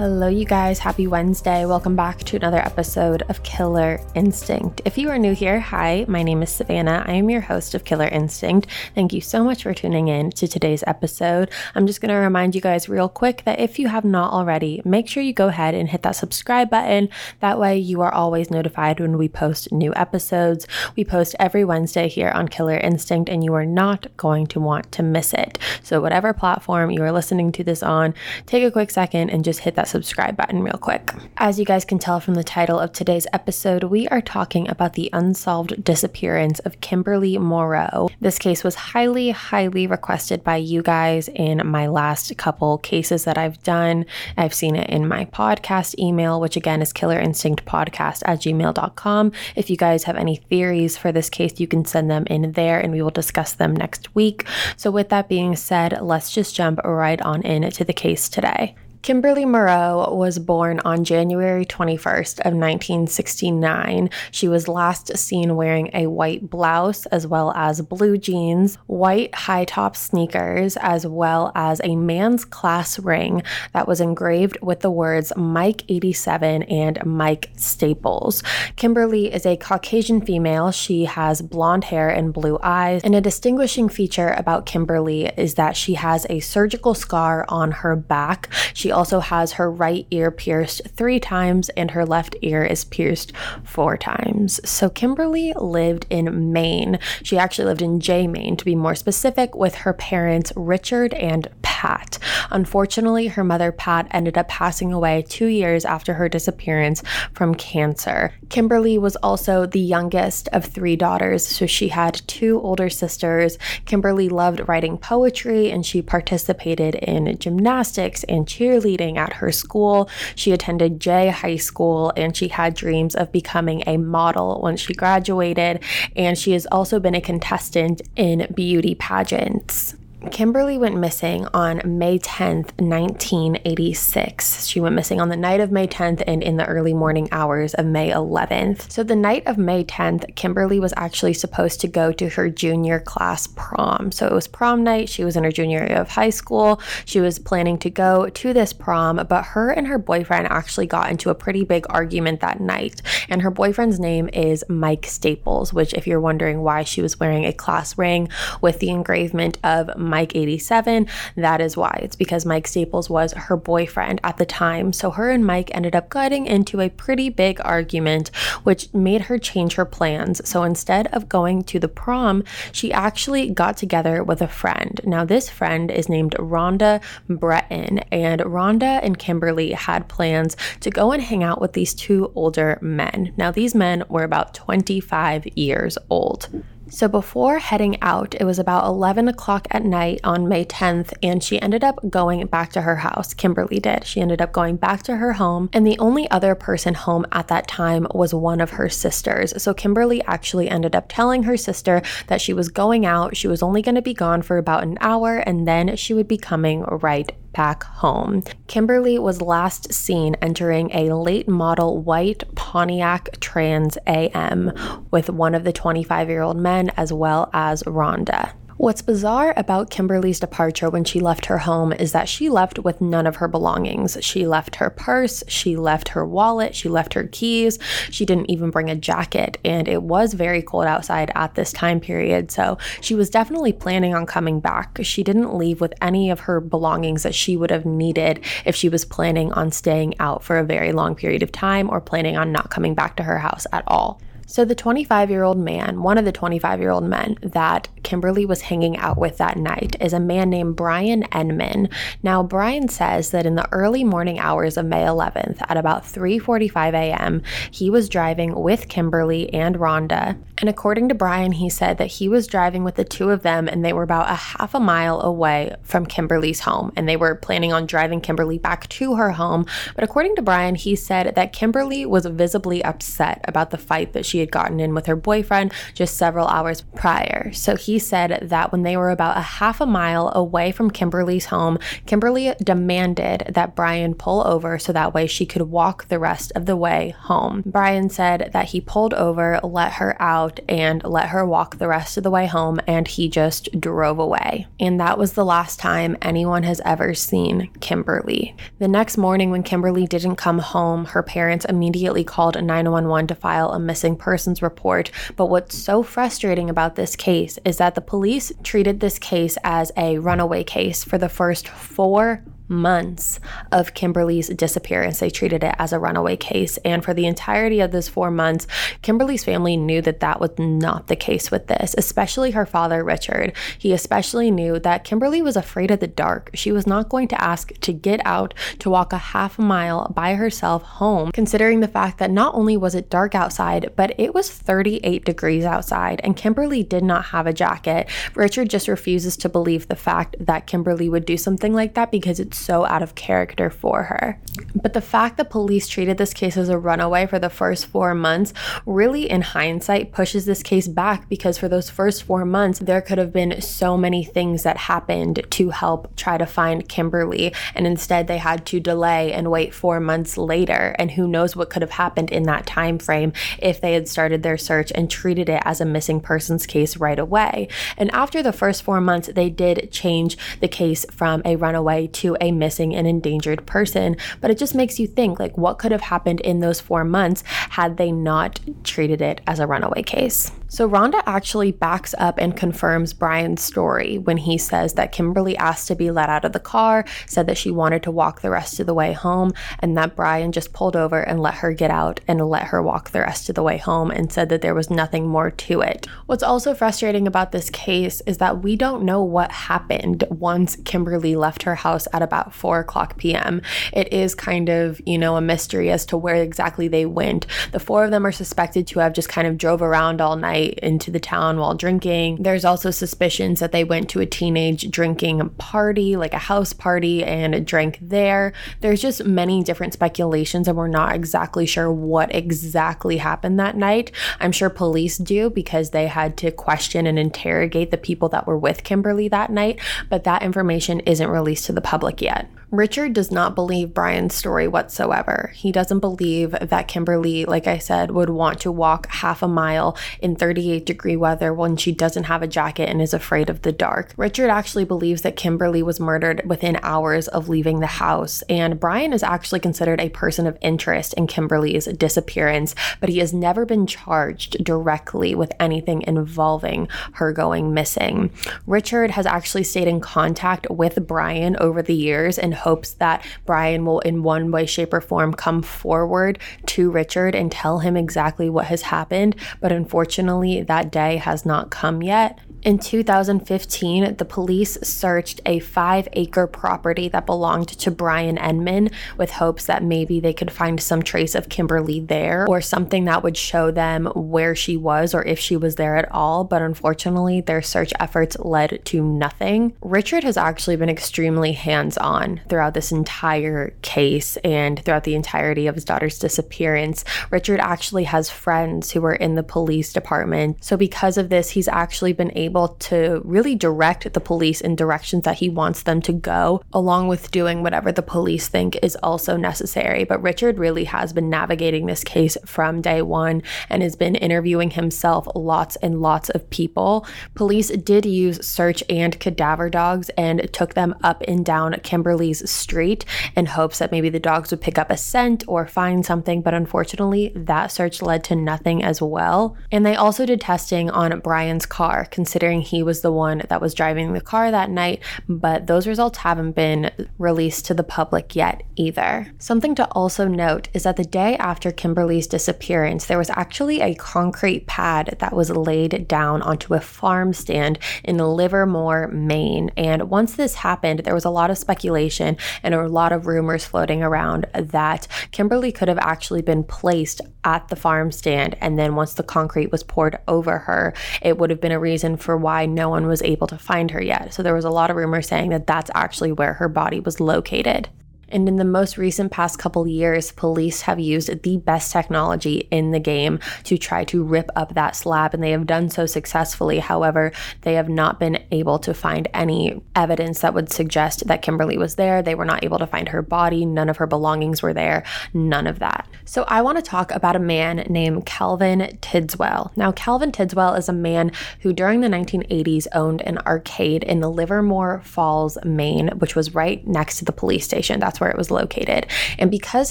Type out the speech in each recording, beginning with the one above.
Hello, you guys. Happy Wednesday. Welcome back to another episode of Killer Instinct. If you are new here, hi, my name is Savannah. I am your host of Killer Instinct. Thank you so much for tuning in to today's episode. I'm just going to remind you guys real quick that if you have not already, make sure you go ahead and hit that subscribe button. That way, you are always notified when we post new episodes. We post every Wednesday here on Killer Instinct, and you are not going to want to miss it. So, whatever platform you are listening to this on, take a quick second and just hit that subscribe button real quick. As you guys can tell from the title of today's episode, we are talking about the unsolved disappearance of Kimberly Moreau. This case was highly, highly requested by you guys in my last couple cases that I've done. I've seen it in my podcast email, which again is killerinstinctpodcast at gmail.com. If you guys have any theories for this case, you can send them in there and we will discuss them next week. So, with that being said, let's just jump right on into the case today. Kimberly Moreau was born on January 21st of 1969. She was last seen wearing a white blouse as well as blue jeans, white high-top sneakers, as well as a man's class ring that was engraved with the words Mike 87 and Mike Staples. Kimberly is a Caucasian female. She has blonde hair and blue eyes, and a distinguishing feature about Kimberly is that she has a surgical scar on her back. She also has her right ear pierced three times and her left ear is pierced four times. So Kimberly lived in Maine. She actually lived in Jay, Maine, to be more specific, with her parents, Richard and Pat. Unfortunately, her mother, Pat, ended up passing away two years after her disappearance from cancer. Kimberly was also the youngest of three daughters, so she had two older sisters. Kimberly loved writing poetry and she participated in gymnastics and cheerleading at her school. She attended Jay High School and she had dreams of becoming a model when she graduated. And she has also been a contestant in beauty pageants. Kimberly went missing on May 10th, 1986. She went missing on the night of May 10th and in the early morning hours of May 11th. So, the night of May 10th, Kimberly was actually supposed to go to her junior class prom. So, it was prom night. She was in her junior year of high school. She was planning to go to this prom, but her and her boyfriend actually got into a pretty big argument that night. And her boyfriend's name is Mike Staples, which, if you're wondering why she was wearing a class ring with the engravement of Mike 87. That is why. It's because Mike Staples was her boyfriend at the time. So her and Mike ended up getting into a pretty big argument, which made her change her plans. So instead of going to the prom, she actually got together with a friend. Now, this friend is named Rhonda Breton, and Rhonda and Kimberly had plans to go and hang out with these two older men. Now, these men were about 25 years old. So before heading out, it was about 11 o'clock at night on May 10th, and she ended up going back to her house. Kimberly did. She ended up going back to her home, and the only other person home at that time was one of her sisters. So Kimberly actually ended up telling her sister that she was going out. She was only going to be gone for about an hour, and then she would be coming right back home. Kimberly was last seen entering a late model white Pontiac Trans AM with one of the 25 year old men as well as Rhonda. What's bizarre about Kimberly's departure when she left her home is that she left with none of her belongings. She left her purse, she left her wallet, she left her keys, she didn't even bring a jacket, and it was very cold outside at this time period. So she was definitely planning on coming back. She didn't leave with any of her belongings that she would have needed if she was planning on staying out for a very long period of time or planning on not coming back to her house at all. So, the 25 year old man, one of the 25 year old men that Kimberly was hanging out with that night, is a man named Brian Enman. Now, Brian says that in the early morning hours of May 11th, at about 3:45 a.m., he was driving with Kimberly and Rhonda. And according to Brian, he said that he was driving with the two of them, and they were about a half a mile away from Kimberly's home, and they were planning on driving Kimberly back to her home. But according to Brian, he said that Kimberly was visibly upset about the fight that she had gotten in with her boyfriend just several hours prior. So he said that when they were about a half a mile away from Kimberly's home, Kimberly demanded that Brian pull over so that way she could walk the rest of the way home. Brian said that he pulled over, let her out, out and let her walk the rest of the way home, and he just drove away. And that was the last time anyone has ever seen Kimberly. The next morning, when Kimberly didn't come home, her parents immediately called 911 to file a missing persons report. But what's so frustrating about this case is that the police treated this case as a runaway case for the first four months of Kimberly's disappearance. They treated it as a runaway case. And for the entirety of those four months, Kimberly's family knew that that was not the case with this, especially her father, Richard. He especially knew that Kimberly was afraid of the dark. She was not going to ask to get out to walk a half a mile by herself home, considering the fact that not only was it dark outside, but it was 38 degrees outside, and Kimberly did not have a jacket. Richard just refuses to believe the fact that Kimberly would do something like that because it's so out of character for her. But the fact that police treated this case as a runaway for the first four months really, in hindsight, pushes this case back because for those first four months, there could have been so many things that happened to help try to find Kimberly. And instead, they had to delay and wait four months later. And who knows what could have happened in that time frame if they had started their search and treated it as a missing persons case right away. And after the first four months, they did change the case from a runaway to a missing and endangered person. But it just makes you think like what could have happened in those four months had they not treated it as a runaway case. So Rhonda actually backs up and confirms Brian's story when he says that Kimberly asked to be let out of the car, said that she wanted to walk the rest of the way home, and that Brian just pulled over and let her get out and let her walk the rest of the way home and said that there was nothing more to it. What's also frustrating about this case is that we don't know what happened once Kimberly left her house at about 4 o'clock p.m. It is kind of, you know, a mystery as to where exactly they went. The four of them are suspected to have just kind of drove around all night night into the town while drinking. There's also suspicions that they went to a teenage drinking party, like a house party, and drank there. There's just many different speculations, and we're not exactly sure what exactly happened that night. I'm sure police do because they had to question and interrogate the people that were with Kimberly that night, but that information isn't released to the public yet. Richard does not believe Brian's story whatsoever. He doesn't believe that Kimberly, like I said, would want to walk half a mile in 38 degree weather when she doesn't have a jacket and is afraid of the dark. Richard actually believes that Kimberly was murdered within hours of leaving the house, and Brian is actually considered a person of interest in Kimberly's disappearance, but he has never been charged directly with anything involving her going missing. Richard has actually stayed in contact with Brian over the years and hopes that Brian will, in one way, shape, or form, come forward to Richard and tell him exactly what has happened. But unfortunately, that day has not come yet. In 2015, the police searched a five acre property that belonged to Brian Enman with hopes that maybe they could find some trace of Kimberly there or something that would show them where she was or if she was there at all. But unfortunately, their search efforts led to nothing. Richard has actually been extremely hands on throughout this entire case and throughout the entirety of his daughter's disappearance. Richard actually has friends who are in the police department. So, because of this, he's actually been able able to really direct the police in directions that he wants them to go, along with doing whatever the police think is also necessary. But Richard really has been navigating this case from day one and has been interviewing himself lots and lots of people. Police did use search and cadaver dogs and took them up and down Kimberly's street in hopes that maybe the dogs would pick up a scent or find something, but unfortunately, that search led to nothing as well. And they also did testing on Brian's car, considering considering he was the one that was driving the car that night, but those results haven't been released to the public yet either. Something to also note is that the day after Kimberly's disappearance, there was actually a concrete pad that was laid down onto a farm stand in Livermore, Maine. And once this happened, there was a lot of speculation and a lot of rumors floating around that Kimberly could have actually been placed at the farm stand. And then once the concrete was poured over her, it would have been a reason for why no one was able to find her yet. So there was a lot of rumors saying that that's actually where her body was located. And in the most recent past couple years, police have used the best technology in the game to try to rip up that slab, and they have done so successfully. However, they have not been able to find any evidence that would suggest that Kimberly was there. They were not able to find her body, none of her belongings were there, none of that. So, I want to talk about a man named Calvin Tidswell. Now, Calvin Tidswell is a man who during the 1980s owned an arcade in the Livermore Falls, Maine, which was right next to the police station. Where it was located. And because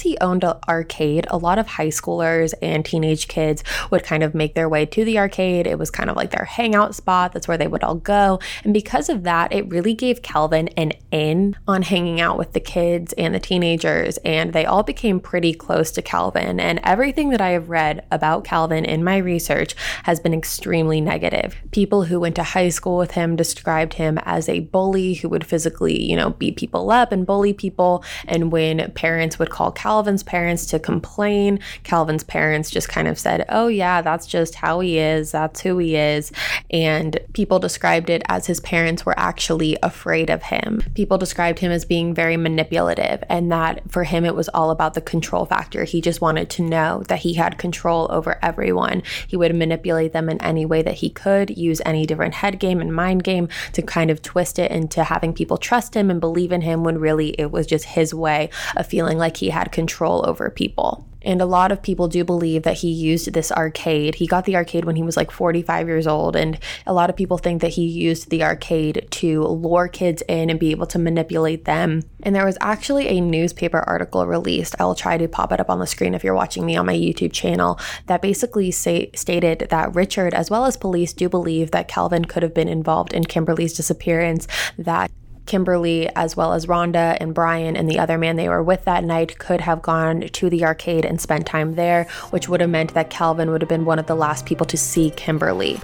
he owned an arcade, a lot of high schoolers and teenage kids would kind of make their way to the arcade. It was kind of like their hangout spot. That's where they would all go. And because of that, it really gave Calvin an in on hanging out with the kids and the teenagers. And they all became pretty close to Calvin. And everything that I have read about Calvin in my research has been extremely negative. People who went to high school with him described him as a bully who would physically, you know, beat people up and bully people. And when parents would call Calvin's parents to complain, Calvin's parents just kind of said, Oh, yeah, that's just how he is. That's who he is. And people described it as his parents were actually afraid of him. People described him as being very manipulative and that for him it was all about the control factor. He just wanted to know that he had control over everyone. He would manipulate them in any way that he could, use any different head game and mind game to kind of twist it into having people trust him and believe in him when really it was just his way of feeling like he had control over people. And a lot of people do believe that he used this arcade. He got the arcade when he was like 45 years old. And a lot of people think that he used the arcade to lure kids in and be able to manipulate them. And there was actually a newspaper article released. I'll try to pop it up on the screen if you're watching me on my YouTube channel that basically say, stated that Richard, as well as police, do believe that Calvin could have been involved in Kimberly's disappearance, that Kimberly, as well as Rhonda and Brian and the other man they were with that night, could have gone to the arcade and spent time there, which would have meant that Calvin would have been one of the last people to see Kimberly.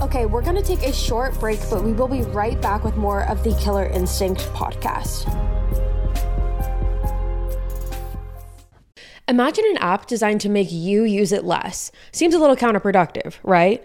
Okay, we're going to take a short break, but we will be right back with more of the Killer Instinct podcast. Imagine an app designed to make you use it less. Seems a little counterproductive, right?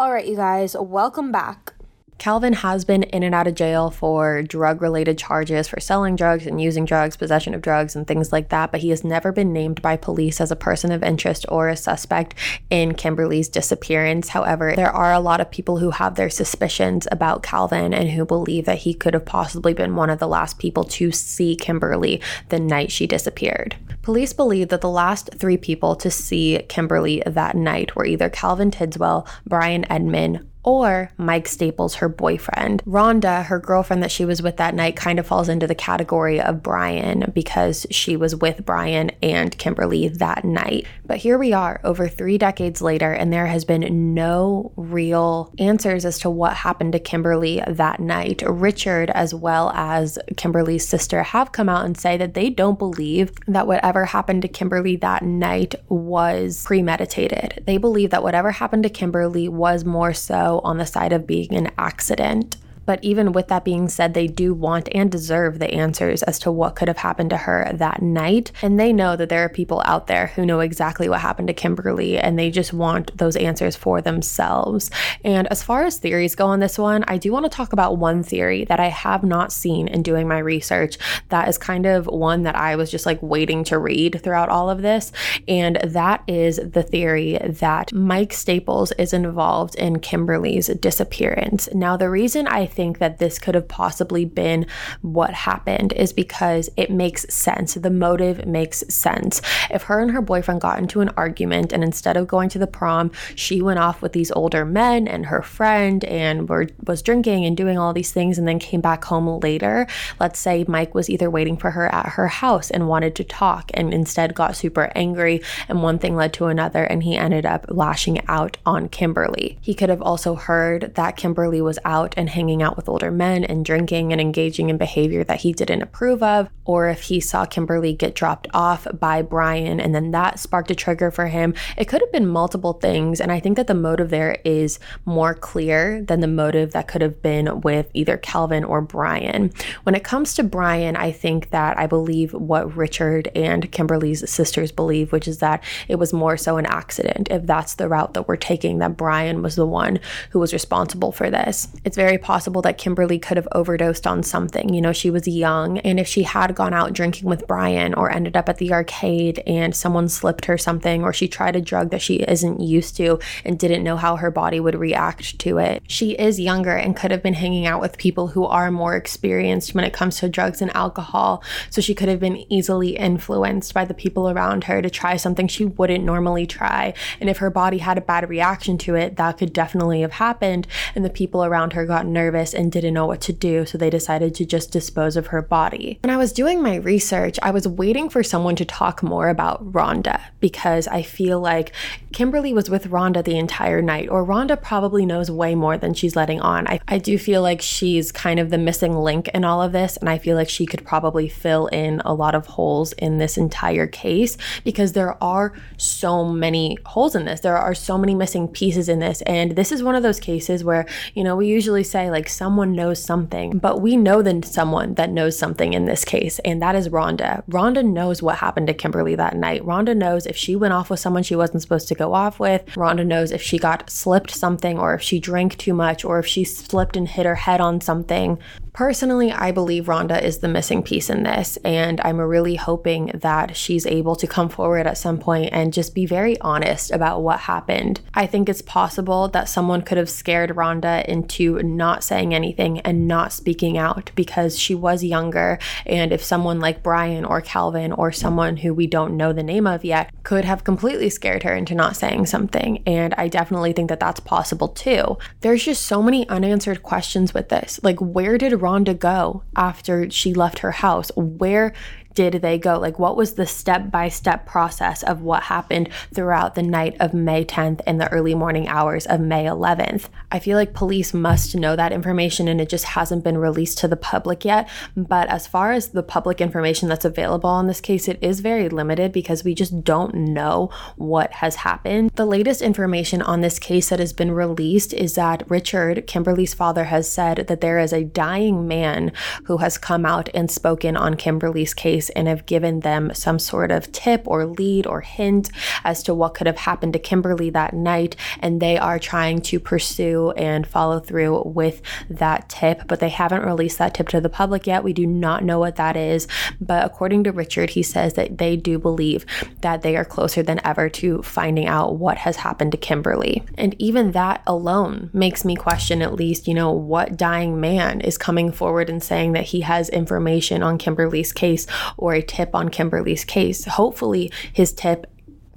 All right, you guys, welcome back. Calvin has been in and out of jail for drug related charges for selling drugs and using drugs, possession of drugs, and things like that, but he has never been named by police as a person of interest or a suspect in Kimberly's disappearance. However, there are a lot of people who have their suspicions about Calvin and who believe that he could have possibly been one of the last people to see Kimberly the night she disappeared. Police believe that the last three people to see Kimberly that night were either Calvin Tidswell, Brian Enman, or Mike Staples, her boyfriend. Rhonda, her girlfriend that she was with that night, kind of falls into the category of Brian because she was with Brian and Kimberly that night. But here we are, over three decades later, and there has been no real answers as to what happened to Kimberly that night. Richard, as well as Kimberly's sister, have come out and say that they don't believe that whatever happened to Kimberly that night was premeditated. They believe that whatever happened to Kimberly was more so on the side of being an accident. But even with that being said, they do want and deserve the answers as to what could have happened to her that night. And they know that there are people out there who know exactly what happened to Kimberly and they just want those answers for themselves. And as far as theories go on this one, I do want to talk about one theory that I have not seen in doing my research that is kind of one that I was just like waiting to read throughout all of this. And that is the theory that Mike Staples is involved in Kimberly's disappearance. Now, the reason I think that this could have possibly been what happened is because it makes sense. The motive makes sense. If her and her boyfriend got into an argument and instead of going to the prom, she went off with these older men and her friend and were was drinking and doing all these things and then came back home later. Let's say Mike was either waiting for her at her house and wanted to talk and instead got super angry and one thing led to another and he ended up lashing out on Kimberly. He could have also heard that Kimberly was out and hanging out with older men and drinking and engaging in behavior that he didn't approve of, or if he saw Kimberly get dropped off by Brian and then that sparked a trigger for him. It could have been multiple things, and I think that the motive there is more clear than the motive that could have been with either Calvin or Brian. When it comes to Brian, I think that I believe what Richard and Kimberly's sisters believe, which is that it was more so an accident. If that's the route that we're taking, that Brian was the one who was responsible for this. It's very possible that Kimberly could have overdosed on something. You know, she was young, and if she had gone out drinking with Brian or ended up at the arcade and someone slipped her something, or she tried a drug that she isn't used to and didn't know how her body would react to it, she is younger and could have been hanging out with people who are more experienced when it comes to drugs and alcohol. So she could have been easily influenced by the people around her to try something she wouldn't normally try. And if her body had a bad reaction to it, that could definitely have happened. And the people around her got nervous and didn't know what to do. So they decided to just dispose of her body. When I was doing my research, I was waiting for someone to talk more about Rhonda because I feel like Kimberly was with Rhonda the entire night, or Rhonda probably knows way more than she's letting on. I, I do feel like she's kind of the missing link in all of this, and I feel like she could probably fill in a lot of holes in this entire case because there are so many holes in this. There are so many missing pieces in this, and this is one of those cases where, you know, we usually say like someone knows something, but we know then someone that knows something in this case, and that is Rhonda. Rhonda knows what happened to Kimberly that night. Rhonda knows if she went off with someone she wasn't supposed to go off with. Rhonda knows if she got slipped something or if she drank too much or if she slipped and hit her head on something. Personally, I believe Rhonda is the missing piece in this, and I'm really hoping that she's able to come forward at some point and just be very honest about what happened. I think it's possible that someone could have scared Rhonda into not saying anything and not speaking out because she was younger, and if someone like Brian or Calvin or someone who we don't know the name of yet could have completely scared her into not saying something, and I definitely think that that's possible too. There's just so many unanswered questions with this. Like, where did Rhonda go after she left her house? Where did they go? Like, what was the step by step process of what happened throughout the night of May 10th and the early morning hours of May 11th? I feel like police must know that information and it just hasn't been released to the public yet. But as far as the public information that's available on this case, it is very limited because we just don't know what has happened. The latest information on this case that has been released is that Richard, Kimberly's father, has said that there is a dying man who has come out and spoken on Kimberly's case and have given them some sort of tip or lead or hint as to what could have happened to Kimberly that night. And they are trying to pursue and follow through with that tip, but they haven't released that tip to the public yet. We do not know what that is. But according to Richard, he says that they do believe that they are closer than ever to finding out what has happened to Kimberly. And even that alone makes me question at least, you know, what dying man is coming forward and saying that he has information on Kimberly's case or a tip on Kimberly's case. Hopefully, his tip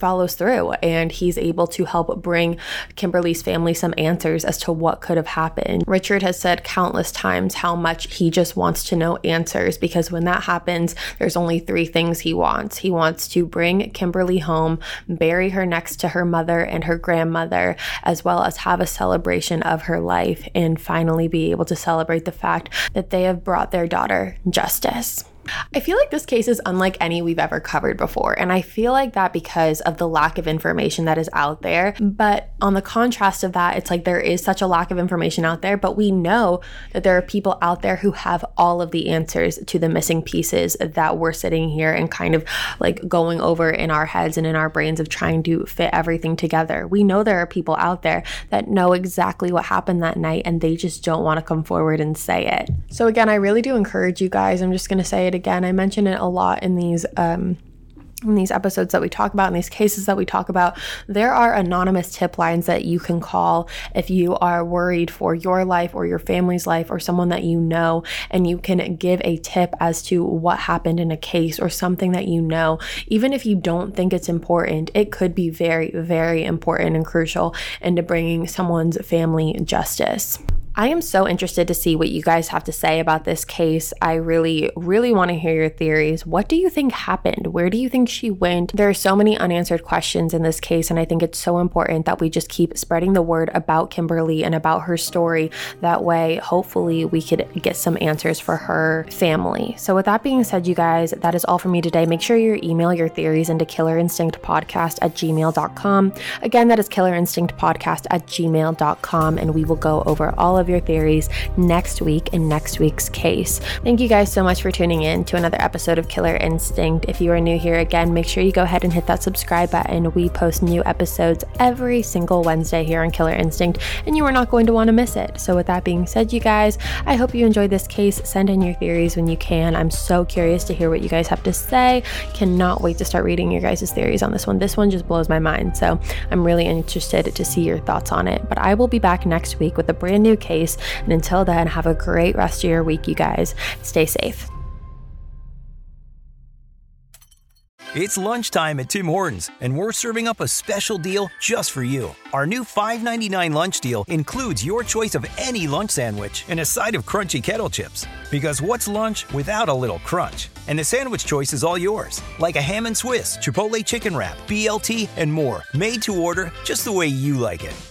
follows through and he's able to help bring Kimberly's family some answers as to what could have happened. Richard has said countless times how much he just wants to know answers because when that happens, there's only three things he wants. He wants to bring Kimberly home, bury her next to her mother and her grandmother, as well as have a celebration of her life and finally be able to celebrate the fact that they have brought their daughter justice. I feel like this case is unlike any we've ever covered before. And I feel like that because of the lack of information that is out there. But on the contrast of that, it's like there is such a lack of information out there, but we know that there are people out there who have all of the answers to the missing pieces that we're sitting here and kind of like going over in our heads and in our brains of trying to fit everything together. We know there are people out there that know exactly what happened that night and they just don't want to come forward and say it. So, again, I really do encourage you guys. I'm just going to say it again. I mention it a lot in these. Um, in these episodes that we talk about, in these cases that we talk about, there are anonymous tip lines that you can call if you are worried for your life or your family's life or someone that you know, and you can give a tip as to what happened in a case or something that you know. Even if you don't think it's important, it could be very, very important and crucial into bringing someone's family justice. I am so interested to see what you guys have to say about this case. I really, really want to hear your theories. What do you think happened? Where do you think she went? There are so many unanswered questions in this case, and I think it's so important that we just keep spreading the word about Kimberly and about her story. That way, hopefully, we could get some answers for her family. So, with that being said, you guys, that is all for me today. Make sure you email your theories into killerinstinctpodcast at gmail.com. Again, that is killerinstinctpodcast at gmail.com, and we will go over all of your theories next week in next week's case. Thank you guys so much for tuning in to another episode of Killer Instinct. If you are new here again, make sure you go ahead and hit that subscribe button. We post new episodes every single Wednesday here on Killer Instinct, and you are not going to want to miss it. So, with that being said, you guys, I hope you enjoyed this case. Send in your theories when you can. I'm so curious to hear what you guys have to say. Cannot wait to start reading your guys' theories on this one. This one just blows my mind. So, I'm really interested to see your thoughts on it. But I will be back next week with a brand new case And until then, have a great rest of your week, you guys. Stay safe. It's lunchtime at Tim Hortons, and we're serving up a special deal just for you. Our new $5.99 lunch deal includes your choice of any lunch sandwich and a side of crunchy kettle chips. Because what's lunch without a little crunch? And the sandwich choice is all yours, like a ham and Swiss, Chipotle chicken wrap, BLT, and more, made to order just the way you like it.